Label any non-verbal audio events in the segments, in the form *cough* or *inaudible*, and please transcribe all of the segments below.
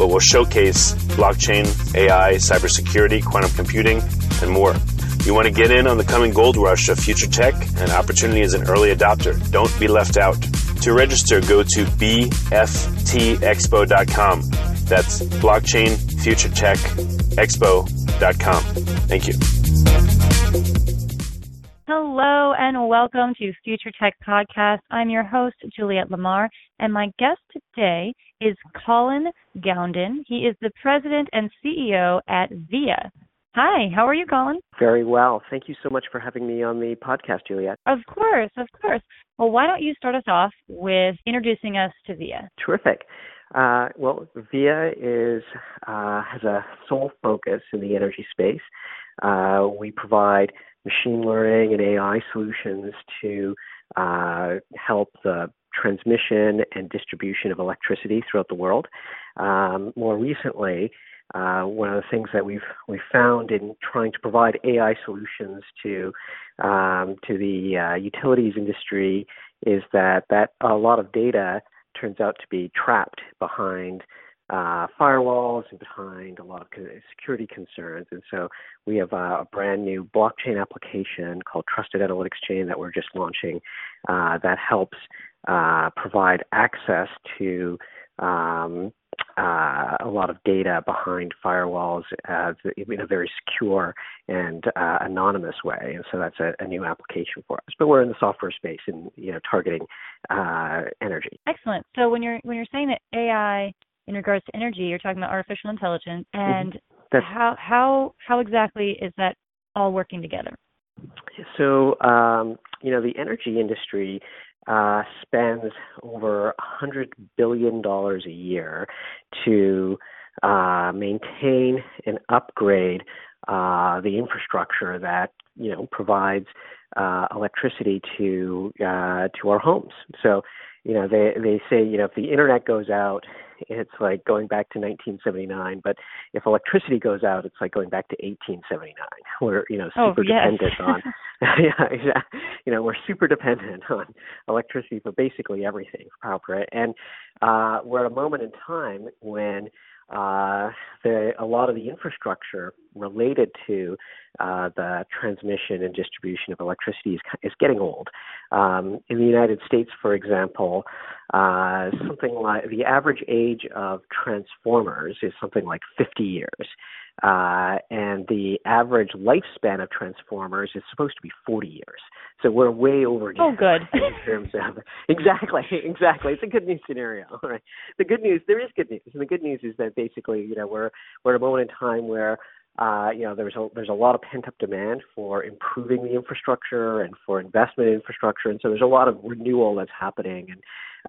but will showcase blockchain, AI, cybersecurity, quantum computing, and more. You want to get in on the coming gold rush of future tech and opportunity as an early adopter. Don't be left out. To register, go to bftexpo.com. That's blockchain future tech expo.com. Thank you. Hello and welcome to Future Tech Podcast. I'm your host, Juliette Lamar, and my guest today is Colin Gounden. He is the president and CEO at VIA. Hi, how are you, Colin? Very well. Thank you so much for having me on the podcast, Juliette. Of course, of course. Well, why don't you start us off with introducing us to VIA? Terrific. Uh, well, VIA is uh, has a sole focus in the energy space. Uh, we provide machine learning and AI solutions to uh, help the transmission and distribution of electricity throughout the world. Um, more recently, uh, one of the things that we've we've found in trying to provide AI solutions to um, to the uh, utilities industry is that that a lot of data turns out to be trapped behind uh, firewalls and behind a lot of security concerns. And so we have a, brand new blockchain application called Trusted Analytics Chain that we're just launching uh, that helps uh, provide access to um, uh, a lot of data behind firewalls uh, in a very secure and uh, anonymous way, and so that's a, a, new application for us. But we're in the software space and you know targeting uh, energy. Excellent. So when you're when you're saying that AI in regards to energy, you're talking about artificial intelligence, mm-hmm. and mm-hmm. how how how exactly is that all working together? So um, you know the energy industry uh, spends over hundred billion dollars a year to uh, maintain and upgrade uh, the infrastructure that you know provides uh, electricity to uh, to our homes. So you know they they say you know if the internet goes out it's like going back to 1979. But if electricity goes out, it's like going back to 1879. We're you know oh, super oh, yes. dependent on *laughs* *laughs* yeah exactly. You know we're super dependent on electricity for basically everything for power and uh, we're at a moment in time when uh, the, a lot of the infrastructure related to uh, the transmission and distribution of electricity is, is getting old. Um, in the United States, for example, uh, something like the average age of transformers is something like 50 years. Uh, and the average lifespan of transformers is supposed to be 40 years. So we're way over. Oh, good. *laughs* in terms of *laughs* exactly, exactly. It's a good news scenario. *laughs* Right. The good news, there is good news, and the good news is that basically, you know, we're we're at a moment in time where uh, you know, there's a there's a lot of pent up demand for improving the infrastructure and for investment in infrastructure, and so there's a lot of renewal that's happening. And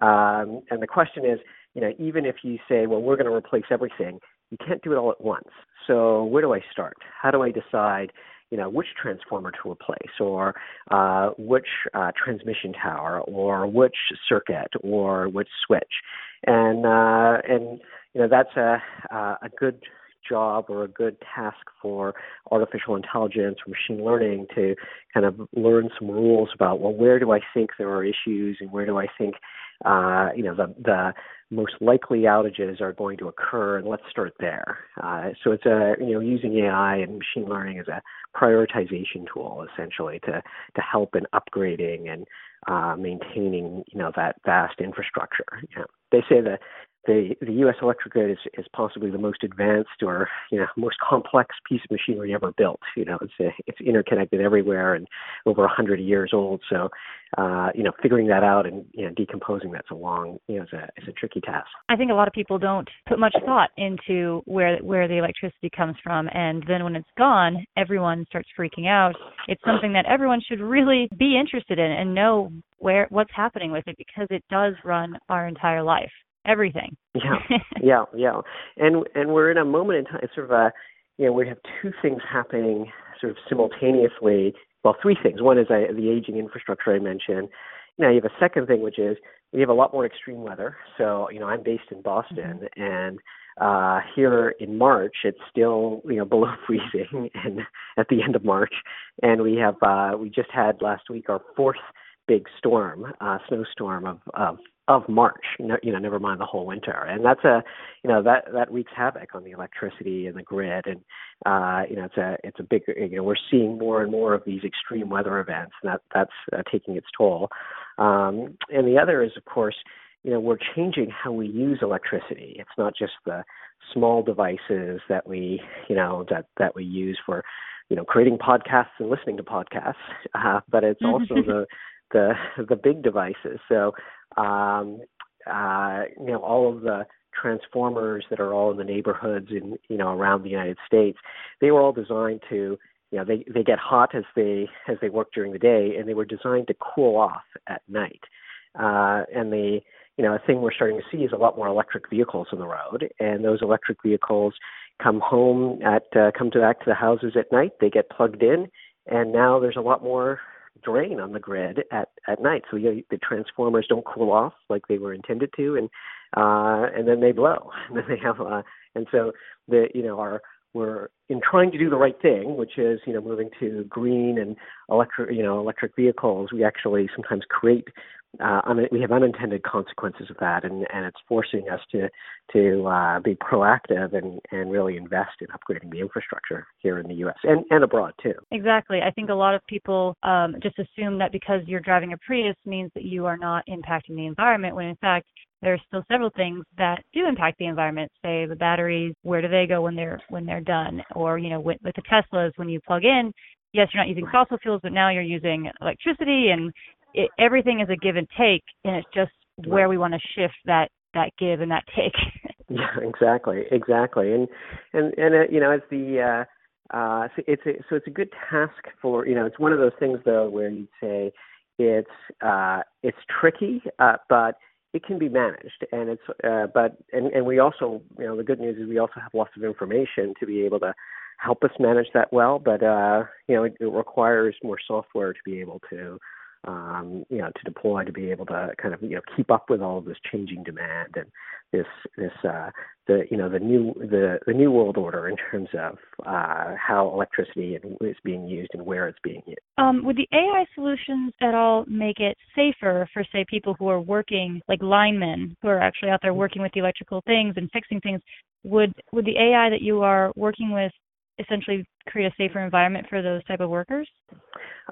um, and the question is, you know, even if you say, well, we're going to replace everything, you can't do it all at once. So where do I start? How do I decide? You know which transformer to replace, or uh, which uh, transmission tower, or which circuit, or which switch, and uh, and you know that's a a good job or a good task for artificial intelligence or machine learning to kind of learn some rules about well where do I think there are issues and where do I think uh, you know the the most likely outages are going to occur and let's start there. Uh, so it's a you know using AI and machine learning as a prioritization tool essentially to to help in upgrading and uh, maintaining you know that vast infrastructure. Know, they say that the the U.S. electric grid is, is possibly the most advanced or you know most complex piece of machinery ever built. You know, it's a, it's interconnected everywhere and over a hundred years old. So, uh, you know, figuring that out and you know decomposing that's a long you know it's a it's a tricky task. I think a lot of people don't put much thought into where where the electricity comes from, and then when it's gone, everyone starts freaking out. It's something that everyone should really be interested in and know where what's happening with it because it does run our entire life everything. yeah, *laughs* yeah, yeah. And and we're in a moment in time, sort of a, you know, we have two things happening sort of simultaneously. Well, three things. One is uh, the aging infrastructure I mentioned. Now you have a second thing, which is we have a lot more extreme weather. So you know, I'm based in Boston, mm-hmm. and uh, here in March, it's still you know *laughs* below freezing, and at the end of March, and we have uh, we just had last week our fourth big storm, uh, snowstorm of, of of March. You know, you know, never mind the whole winter, and that's a, you know, that that wreaks havoc on the electricity and the grid, and uh, you know, it's a it's a big, you know, we're seeing more and more of these extreme weather events, and that that's uh, taking its toll. Um, and the other is, of course, you know, we're changing how we use electricity. It's not just the small devices that we, you know, that that we use for, you know, creating podcasts and listening to podcasts, *laughs* uh, but it's also *laughs* the the *laughs* the big devices. So um, uh, you know all of the transformers that are all in the neighborhoods in you know around the United States, they were all designed to you know they they get hot as they as they work during the day, and they were designed to cool off at night. Uh, and the you know a thing we're starting to see is a lot more electric vehicles on the road, and those electric vehicles come home at uh, come to back to the houses at night. They get plugged in, and now there's a lot more drain on the grid at at night. So you, the transformers don't cool off like they were intended to, and uh, and then they blow, *laughs* and then they have uh, and so the you know our we're in trying to do the right thing, which is you know moving to green and electric you know electric vehicles. We actually sometimes create uh, un- we have unintended consequences of that, and, and it's forcing us to to uh, be proactive and, and really invest in upgrading the infrastructure here in the U.S. and, and abroad too. Exactly. I think a lot of people um, just assume that because you're driving a Prius means that you are not impacting the environment, when in fact there are still several things that do impact the environment. Say the batteries, where do they go when they're when they're done? Or you know, with, with the Teslas, when you plug in, yes, you're not using fossil fuels, but now you're using electricity, and it, everything is a give and take, and it's just where we want to shift that that give and that take. *laughs* yeah, exactly, exactly, and and and uh, you know, it's the uh, uh, so it's a, so it's a good task for you know, it's one of those things though where you'd say it's uh, it's tricky, uh, but it can be managed and it's uh, but and, and we also you know the good news is we also have lots of information to be able to help us manage that well but uh you know it, it requires more software to be able to um, you know, to deploy to be able to kind of you know keep up with all of this changing demand and this this uh, the you know the new the the new world order in terms of uh, how electricity is being used and where it's being used. Um, would the AI solutions at all make it safer for say people who are working like linemen who are actually out there working with the electrical things and fixing things? Would would the AI that you are working with essentially create a safer environment for those type of workers?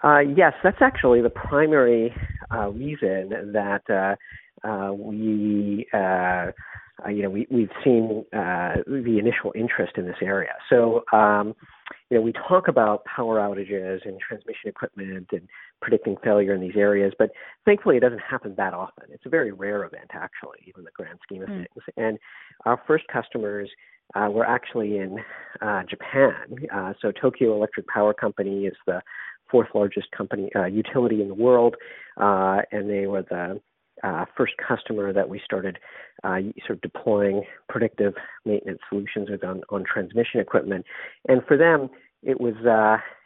Uh, yes, that's actually the primary uh, reason that uh, uh we, uh, uh, you know, we, we've seen the initial interest in this area. So, um, you know, we talk about power outages and transmission equipment and predicting failure in these areas, but thankfully it doesn't happen that often. It's a very rare event, actually, even in the grand scheme of mm. things. And our first customers uh, were actually in uh, Japan. Uh, so Tokyo Electric Power Company is the fourth largest company uh, utility in the world, uh, and they were the uh, first customer that we started sort of deploying predictive maintenance solutions with on, on transmission equipment. And for them, it was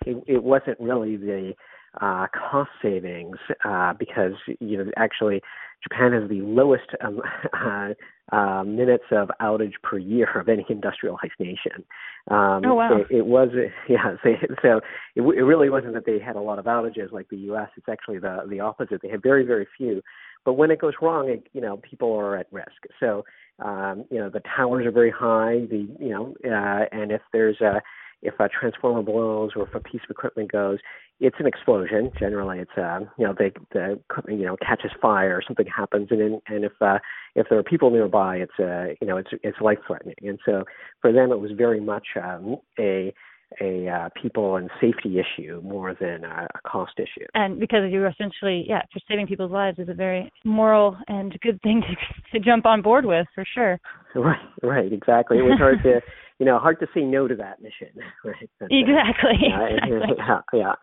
it, it wasn't really the uh, cost savings uh, because you know actually Japan has the lowest um, *laughs* uh, uh, minutes of outage per year of any industrialized nation. Um, oh wow! It, it was *laughs* yeah. So, so it, it really wasn't that they had a lot of outages like the U.S. It's actually the the opposite. They had very very few. But when it goes wrong, it, you know people are at risk. So um, you know the towers are very high. The you know uh, and if there's a if a transformer blows or if a piece of equipment goes, it's an explosion. Generally, it's uh, you know they, the equipment you know catches fire or something happens, and in, and if uh, if there are people nearby, it's uh, you know it's it's life threatening. And so for them, it was very much um, a a uh, people and safety issue more than a, a cost issue. And because you're essentially, yeah, for saving people's lives is a very moral and good thing *laughs* to to jump on board with for sure. Right, right, exactly. It was hard to *laughs* you know, hard to say no to that mission, *laughs* right? And, exactly. Uh, exactly. Yeah,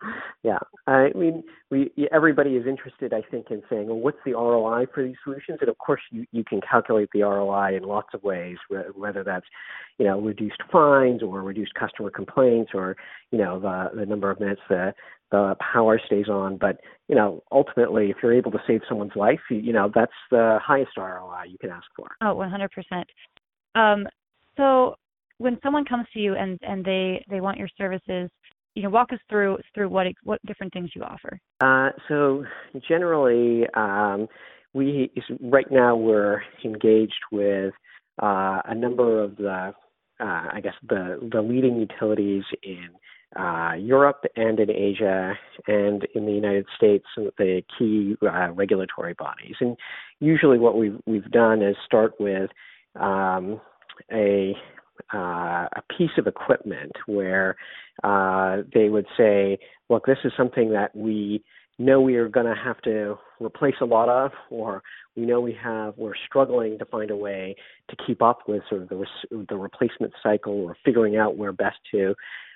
yeah, yeah. I mean, we everybody is interested, I think, in saying, well, what's the ROI for these solutions? And of course, you you can calculate the ROI in lots of ways, whether that's, you know, reduced fines or reduced customer complaints, or you know, the the number of minutes the the power stays on. But you know, ultimately, if you're able to save someone's life, you, you know, that's the highest ROI you can ask for. Oh, 100%. Um, so when someone comes to you and and they they want your services you know walk us through through what what different things you offer uh, so generally um, we right now we're engaged with uh, a number of the uh, I guess the the leading utilities in uh, Europe and in Asia and in the United States, the key uh, regulatory bodies. And usually, what we've we've done is start with um, a uh, a piece of equipment where uh, they would say, look, this is something that we know we are going to have to replace a lot of, or we know we have we're struggling to find a way to keep up with sort of the the replacement cycle, or figuring out where best to,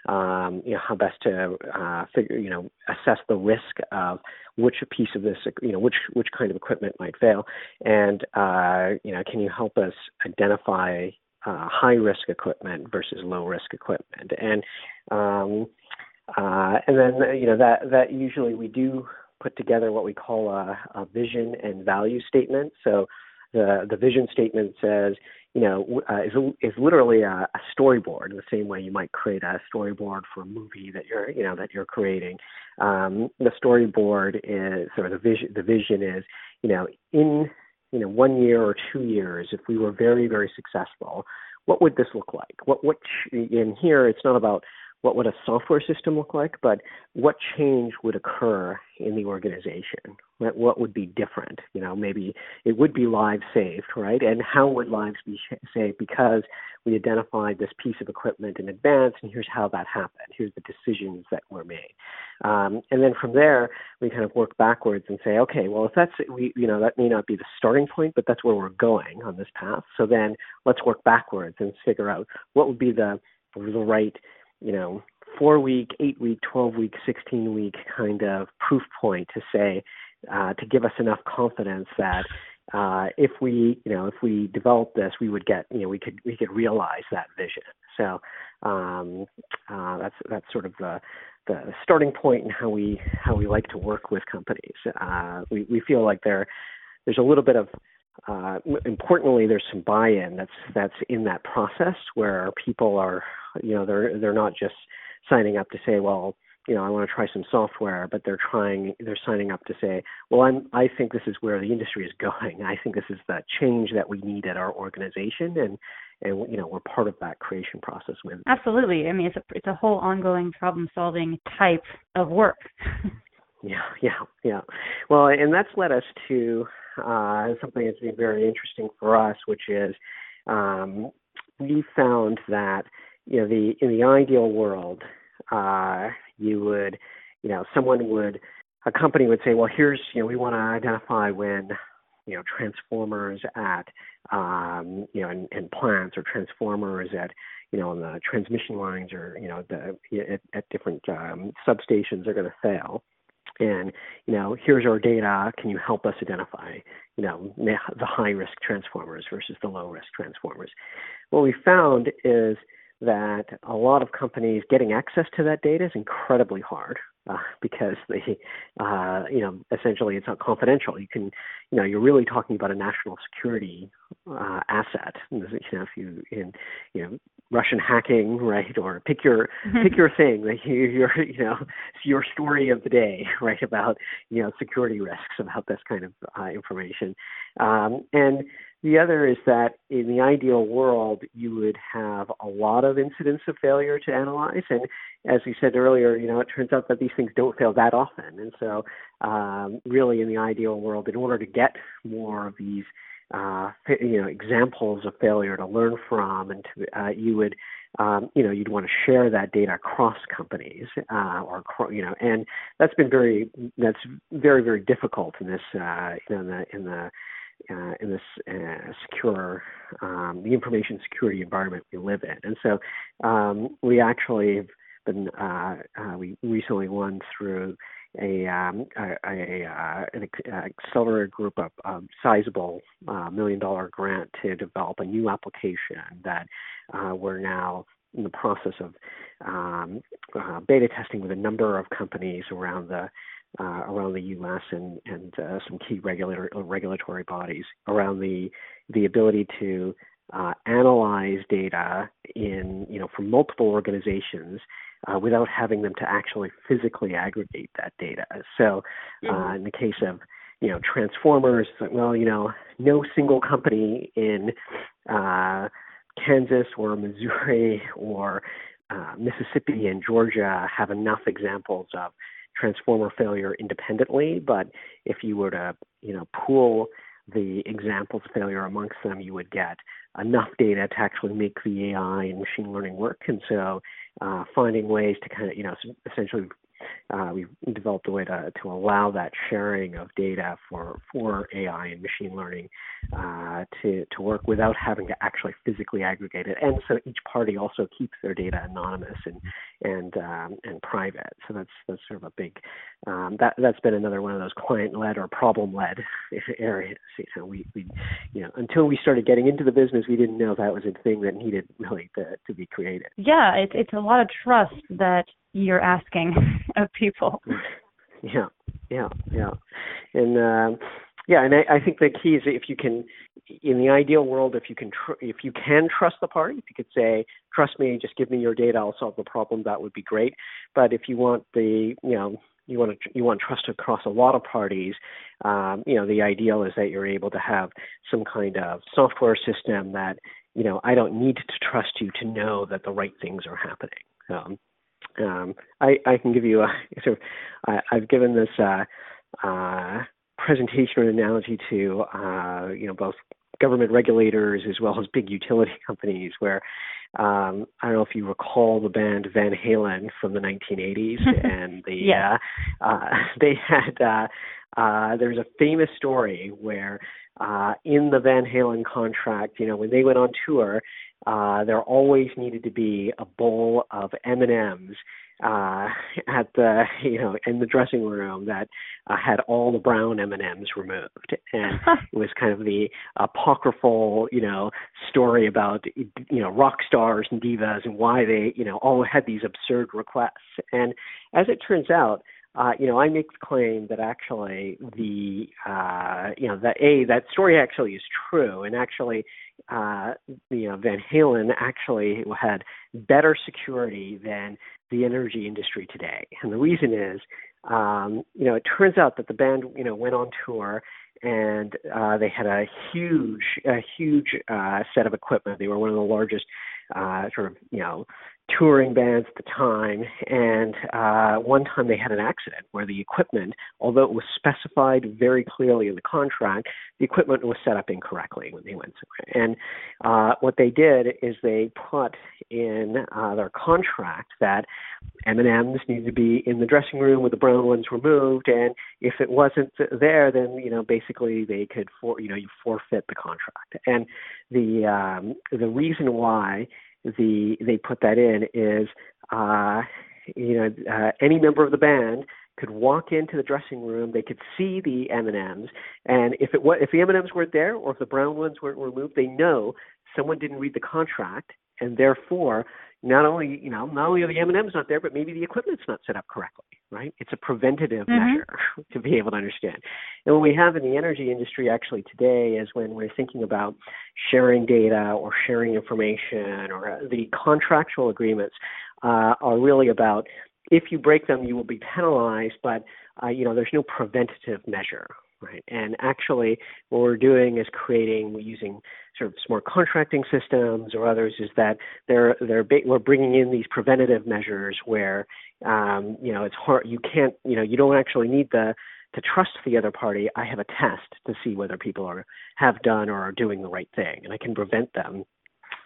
um, you know, how best to uh, figure, you know, assess the risk of which piece of this, you know, which which kind of equipment might fail, and uh, you know, can you help us identify uh, high risk equipment versus low risk equipment, and um, uh, and then you know that that usually we do put together what we call a, a vision and value statement. So the the vision statement says you know uh, is is literally a, a storyboard the same way you might create a storyboard for a movie that you're you know that you're creating. Um, the storyboard is or the vision the vision is you know in you know, one year or two years, if we were very, very successful, what would this look like? What, what, in here, it's not about what would a software system look like, but what change would occur in the organization? What, would be different? You know, maybe it would be lives saved, right? And how would lives be saved because we identified this piece of equipment in advance, and here's how that happened. Here's the decisions that were made. Um, and then from there, we kind of work backwards and say, okay, well, if that's we, you know, that may not be the starting point, but that's where we're going on this path. So then let's work backwards and figure out what would be the the right you know, four week, eight week, 12 week, 16 week kind of proof point to say, uh, to give us enough confidence that uh, if we, you know, if we develop this, we would get, you know, we could we could realize that vision. So um, uh, that's that's sort of the the starting point and how we how we like to work with companies. Uh, we we feel like there there's a little bit of uh, importantly, there's some buy-in that's that's in that process where people are, you know, they're they're not just signing up to say, well, you know, I want to try some software, but they're trying, they're signing up to say, well, I'm, I think this is where the industry is *laughs* going. I think this is the change that we need at our organization, and and you know, we're part of that creation process with. Absolutely. I mean, it's a it's a whole ongoing problem-solving type of work. *laughs* yeah, yeah, yeah. Well, and that's led us to uh, something that's been very interesting for us, which is um, we found that you know the in the ideal world, uh, you would, you know, someone would, a company would say, well, here's, you know, we want to identify when, you know, transformers at, um, you know, in, plants or transformers at, you know, on the transmission lines or, you know, the, at, at different um, substations are going to fail and you know here's our data can you help us identify you know the high risk transformers versus the low risk transformers what we found is that a lot of companies getting access to that data is incredibly hard uh, because they, uh, you know, essentially it's not confidential. You can, you know, you're really talking about a national security uh, asset. You know, if you in, you know, Russian hacking, right, or pick your mm-hmm. pick your thing, like *laughs* your, you know, your story of the day, right, about you know security risks about this kind of uh, information, um, and the other is that in the ideal world, you would have a lot of incidents of failure to analyze. And as we said earlier, you know, it turns out that these things don't fail that often. And so, um, really, in the ideal world, in order to get more of these, uh, you know, examples of failure to learn from, and to, uh, you would, um, you know, you'd want to share that data across companies, uh, or you know, and that's been very, that's very, very difficult in this, uh, you know, in the in the uh, in this uh, secure, um, the information security environment we live in. And so um, we actually have been, uh, uh we recently won through a, um, a, a uh, an accelerated group of um, sizable uh, million dollar grant to develop a new application that we're now in the process of um, beta testing with a number of companies around the uh, around the U.S. and and uh, some key regulator, regulatory bodies around the the ability to uh, analyze data in you know from multiple organizations uh, without having them to actually physically aggregate that data. So uh, mm-hmm. in the case of you know transformers, well you know no single company in uh, Kansas or Missouri or Mississippi and Georgia have enough examples of transformer failure independently, but if you were to, you know, pool the examples of failure amongst them, you would get enough data to actually make the AI and machine learning work. And so, uh, finding ways to kind of, you know, essentially uh, we've developed a way to, to allow that sharing of data for, for AI and machine learning uh, to, to work without having to actually physically aggregate it. And so each party also keeps their data anonymous and and um, and private. So that's that's sort of a big um, that that's been another one of those client led or problem led *laughs* areas. You know, we, we you know until we started getting into the business, we didn't know that was a thing that needed really to, to be created. Yeah, it's it's a lot of trust that you're asking *laughs* of people. Yeah, yeah, yeah, and um, yeah, and I, I think the key is if you can, in the ideal world, if you can, tr- if you can trust the party, if you could say, "Trust me, just give me your data, I'll solve the problem," that would be great. But if you want the, you know, you want to you want trust across a lot of parties. Um, you know, the ideal is that you're able to have some kind of software system that you know I don't need to trust you to know that the right things are happening. Um, um, I, I can give you a *laughs* sort of, I, I've given this uh, uh, presentation or analogy to uh, you know both government regulators as well as big utility *laughs* companies where um, I don't know if you recall the band Van Halen from the 1980s *laughs* and the yeah. uh, uh, they had uh, uh, there's a famous story where uh, in the Van Halen contract, you know, when they went on tour, uh, there always needed to be a bowl of M and M's uh, *laughs* at the *laughs* you know in the dressing room that uh, had all the brown M and M's removed, and *laughs* it was kind of the apocryphal you know story about you know rock stars and divas and why they you know all had these absurd requests. And as it turns out, uh, you know, I make the claim that actually the, uh, you know, that a that story actually is true, and actually, uh, you know, Van Halen actually had better security than the energy industry today, and the reason is, um, you know, it turns out that the band, you know, went on tour and uh, they had a huge, a huge uh, set of equipment. They were one of the largest uh, sort of, you know, touring bands at the time, and uh, one time they had an accident where the equipment, although it was specified very clearly in the contract, the equipment was set up incorrectly when they went somewhere. And uh, what they did is they put in uh, their contract that M&Ms needed to be in the dressing room with the brown ones removed, and if it wasn't there, then you know basically they could for you know you forfeit the contract. And the um, the reason why the they put that in is uh, you know uh, any member of the band could walk into the dressing room. They could see the M and M's, and if it was, if the M and M's weren't there or if the brown ones weren't removed, they know someone didn't read the contract, and therefore not only you know not only are the M and M's not there, but maybe the equipment's not set up correctly. Right? It's a preventative mm-hmm. measure *laughs* to be able to understand. And what we have in the energy industry actually today is when we're thinking about sharing data or sharing information or uh, the contractual agreements uh, are really about if you break them, you will be penalized, but uh, you know there's no preventative measure, right? And actually, what we're doing is creating using sort of smart contracting systems or others is that they're they're we're bringing in these preventative measures where um, you know it's hard you can't you know you don't actually need the to trust the other party. I have a test to see whether people are have done or are doing the right thing, and I can prevent them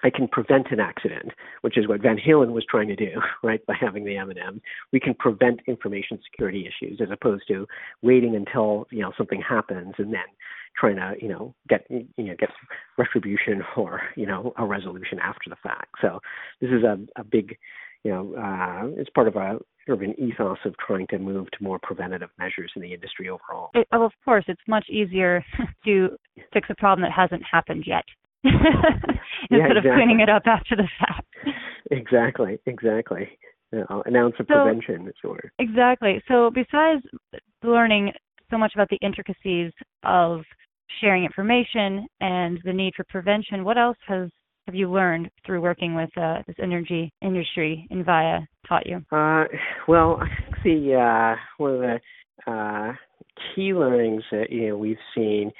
I can prevent an accident, which is what Van Halen was trying to do, *laughs* right? By having the M&M, we can prevent information security issues as opposed to waiting until you know something happens and then trying to you know get you know get retribution *laughs* or you know a resolution after the fact. So this is a, a big you know uh, it's part of a sort of an ethos of trying to move to more preventative measures in the industry overall. It, of course, it's much easier *laughs* to fix a problem that hasn't happened yet. *laughs* instead yeah, exactly. of cleaning it up after the fact. *laughs* Exactly, exactly. You know, an ounce of so, prevention, sure. Exactly. So besides learning so much about the intricacies of sharing information and the need for prevention, what else has have you learned through working with uh, this energy industry Envia taught you? Uh, well, I think the uh, one of the uh, key learnings that you know we've seen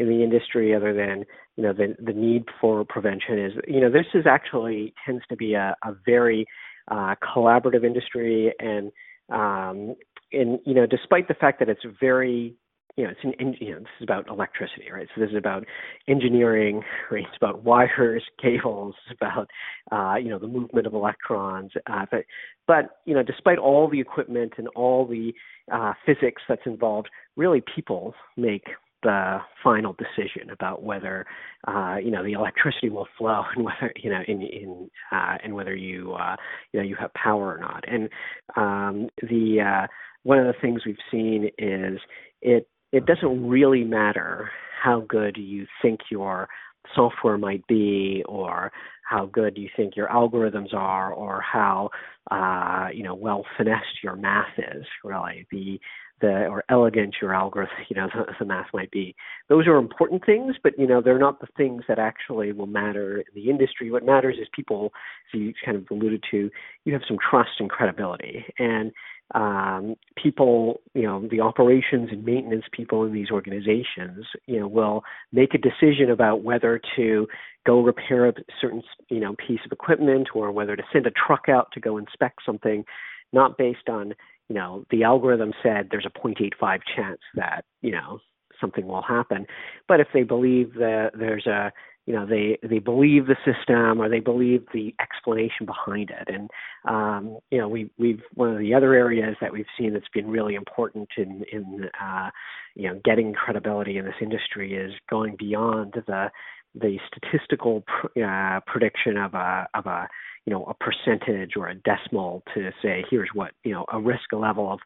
in the industry, other than you know the the need for prevention is you know this is actually tends to be a, a very uh, collaborative industry and um, and you know despite the fact that it's very you know, it's an you know, this is about electricity, right? So this is about engineering, *laughs* right? It's about wires, cables, it's about uh, you know the movement of electrons. Uh, but but you know, despite all the equipment and all the uh, physics that's involved, really people make the final decision about whether uh, you know the electricity will flow and whether you know in in uh, and whether you uh, you know you have power or not. And um, the uh, one of the things we've seen is it it doesn't really matter how good you think your software might be or how good you think your algorithms are or how uh, you know well finessed your math is really the the or elegant your algorithm, *laughs* you know, the, the math might be. Those are important things, but you know, they're not the things that actually will matter in the industry. What matters is people, you kind of alluded to, you have some trust and credibility, and um, people, you know, the operations and maintenance people in these organizations, you know, will make a decision about whether to go repair a certain, you know, piece of equipment or whether to send a truck out to go inspect something, not based on you know, the algorithm said there's a 0.85 chance that, you know, something will happen. But if they believe that there's a, you know, they they believe the system or they believe the explanation behind it. And um, you know, we we've one of the other areas that we've seen that's been really important in in uh, you know getting credibility in this industry is going beyond the the statistical pr- uh, prediction of a of a you know a percentage or a decimal to say here's what you know a risk level of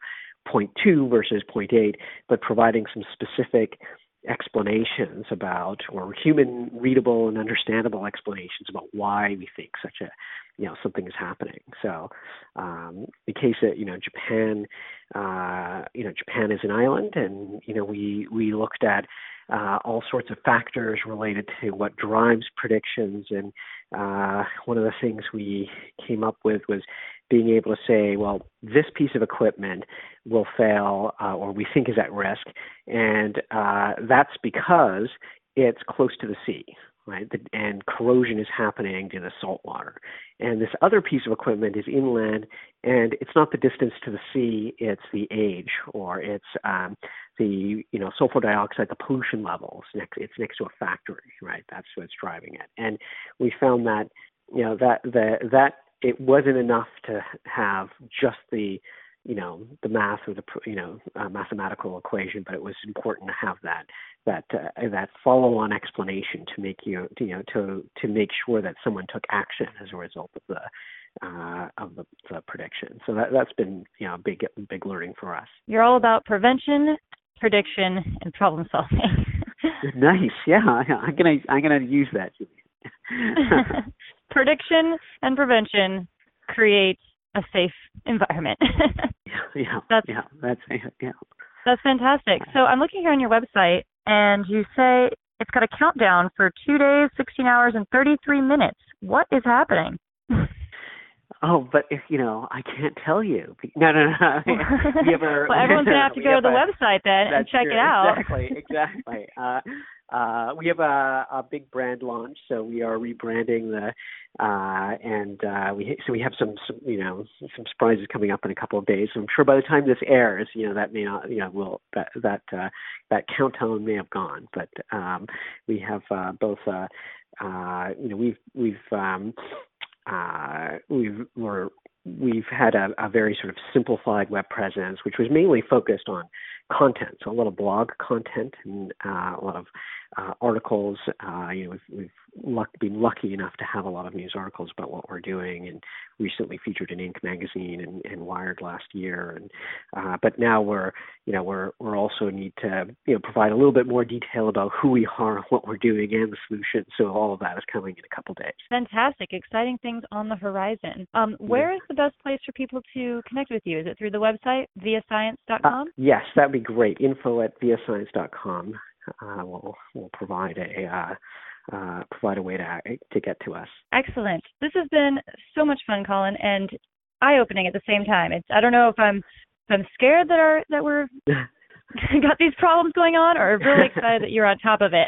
0.2 versus 0.8, but providing some specific explanations about or human readable and understandable explanations about why we think such a you know something is happening. So um the case that you know japan uh you know japan is an island and you know we we looked at uh, all sorts of factors related to what drives predictions. And uh, one of the things we came up with was being able to say, well, this piece of equipment will fail uh, or we think is at risk. And uh, that's because it's close to the sea. Right? And corrosion is happening to the salt water. And this other piece of equipment is inland, and it's not the distance to the sea; it's the age, or it's um, the you know sulfur dioxide, the pollution levels. Next, it's next to a factory, right? That's what's driving it. And we found that you know that the that it wasn't enough to have just the you know the math or the you know uh, mathematical equation, but it was important to have that that uh, that follow-on explanation to make you to, you know to to make sure that someone took action as a result of the uh, of the, the prediction. So that that's been you know a big big learning for us. You're all about prevention, prediction, and problem solving. *laughs* nice, yeah. I'm gonna I'm gonna use that. *laughs* *laughs* prediction and prevention create a safe environment. *laughs* yeah, that's, yeah, that's yeah. That's fantastic. So I'm looking here on your website, and you say it's got a countdown for two days, 16 hours, and 33 minutes. What is happening? Oh, but if you know, I can't tell you. No, no, no. *laughs* you ever, well, everyone's gonna have to *laughs* go to the website then and check true. it out. Exactly, exactly. Uh, uh, we have a, a big brand launch, so we are rebranding the, uh, and uh, we so we have some, some you know some surprises coming up in a couple of days. So I'm sure by the time this airs, you know that may not you know will that that uh, that countdown may have gone, but um, we have uh, both. Uh, uh, you know we've we've um, uh, we've we're we've had a, a, very sort of simplified web presence, which was mainly focused on content, so a lot of blog content and uh, a lot of uh, articles. Uh, you know, we've, we've luck, been lucky enough to have a lot of news articles about what we're doing, and recently featured in Inc. magazine and, and Wired last year. And uh, but now we're, you know, we're we're also need to you know provide a little bit more detail about who we are, what we're doing, and the solution. So all of that is coming in a couple days. Fantastic, exciting things on the horizon. Um, where yeah. is the best place for people to connect with you? Is it through the website viascience.com? Uh, yes, that'd be great. Info at viascience.com uh, will will provide a uh, uh, provide a way to to get to us. Excellent. This has been so much fun, Colin, and eye opening at the same time. It's I don't know if I'm if I'm scared that our that we're *laughs* *laughs* got these problems going on, or really *laughs* excited that you're on top of it.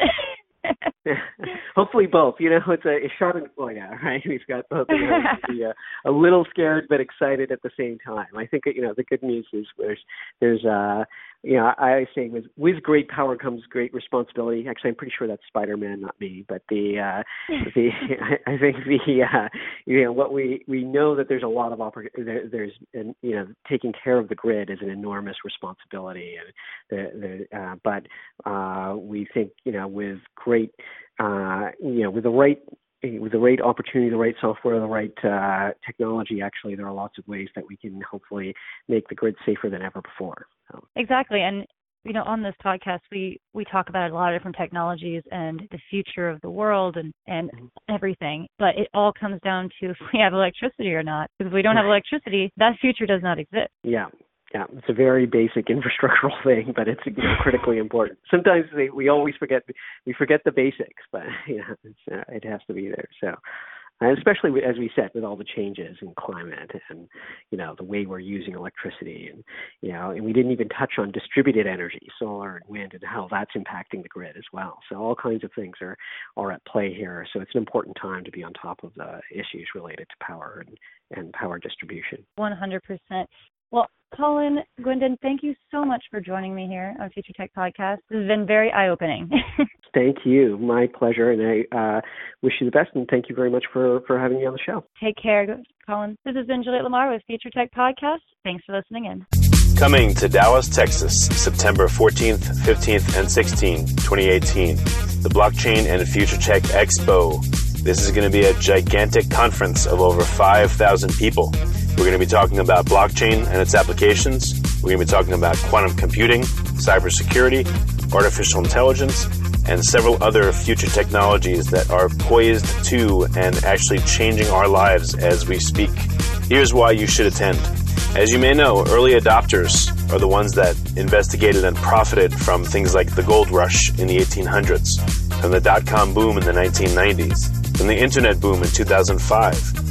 Hopefully both. You know, it's a, a shot in the now, right? We've got both. You know, be a, a little scared but excited at the same time. I think you know the good news is there's there's uh you know, I always say with with great power comes great responsibility. Actually, I'm pretty sure that's Spider-Man, not me. But the uh, *laughs* the *laughs* I think the uh, you know what we we know that there's a lot of opportunity. There, there's and you know taking care of the grid is an enormous responsibility, and the the uh, but uh, we think you know with great uh, you know with the right with the right opportunity, the right software, the right uh, technology, actually, there are lots of ways that we can hopefully make the grid safer than ever before. So. Exactly, and you know, on this podcast, we we talk about a lot of different technologies and the future of the world and and mm-hmm. everything. But it all comes down to if we have electricity or not. Because if we don't have electricity, that future does not exist. Yeah, yeah, it's a very basic *laughs* infrastructural thing, but it's you know, critically important. Sometimes they, we always forget we forget the basics, but *laughs* you know, uh, it has to be there. So, and especially as we said, with all the changes in climate and you know the way we're using electricity, and you know, and we didn't even touch on distributed energy, solar and wind, and how that's impacting the grid as well. So all kinds of things are are at play here. So it's an important time to be on top of the issues related to power and and power distribution. 100%. Well, Colin, Gounden, thank you so much for joining me here on Future Tech Podcast. This has been very eye opening. *laughs* thank you. My pleasure. And I uh, wish you the best and thank you very much for, for having me on the show. Take care, Colin. This has been Juliette Lamar with Future Tech Podcast. Thanks for listening in. Coming to Dallas, Texas, September 14th, 15th, and 16th, 2018. The Blockchain and Future Tech Expo. This is going to be a gigantic conference of over 5,000 people. We're going to be talking about blockchain and its applications. We're going to be talking about quantum computing, cybersecurity, artificial intelligence, and several other future technologies that are poised to and actually changing our lives as we speak. Here's why you should attend. As you may know, early adopters are the ones that investigated and profited from things like the gold rush in the 1800s, from the dot com boom in the 1990s, from the internet boom in 2005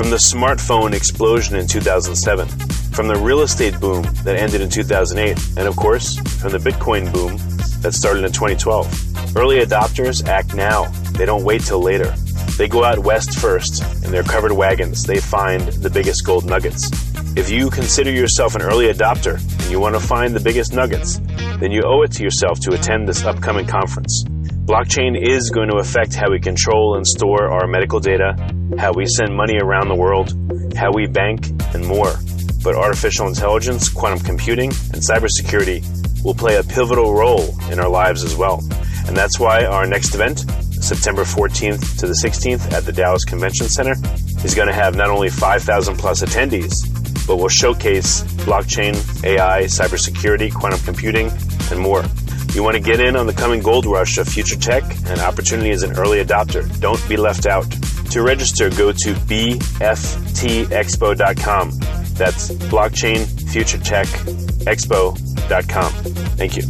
from the smartphone explosion in 2007, from the real estate boom that ended in 2008, and of course, from the Bitcoin boom that started in 2012. Early adopters act now. They don't wait till later. They go out west first. In their covered wagons, they find the biggest gold nuggets. If you consider yourself an early adopter and you want to find the biggest nuggets, then you owe it to yourself to attend this upcoming conference. Blockchain is going to affect how we control and store our medical data, how we send money around the world, how we bank, and more. But artificial intelligence, quantum computing, and cybersecurity will play a pivotal role in our lives as well. And that's why our next event, September 14th to the 16th at the Dallas Convention Center, is going to have not only 5,000 plus attendees, but will showcase blockchain, AI, cybersecurity, quantum computing, and more. You want to get in on the coming gold rush of future tech and opportunity as an early adopter. Don't be left out. To register, go to bftexpo.com. That's blockchainfuturetechexpo.com. Thank you.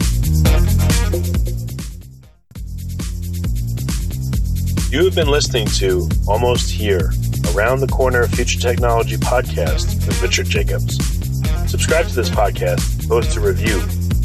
You have been listening to Almost Here Around the Corner Future Technology podcast with Richard Jacobs. Subscribe to this podcast, post a review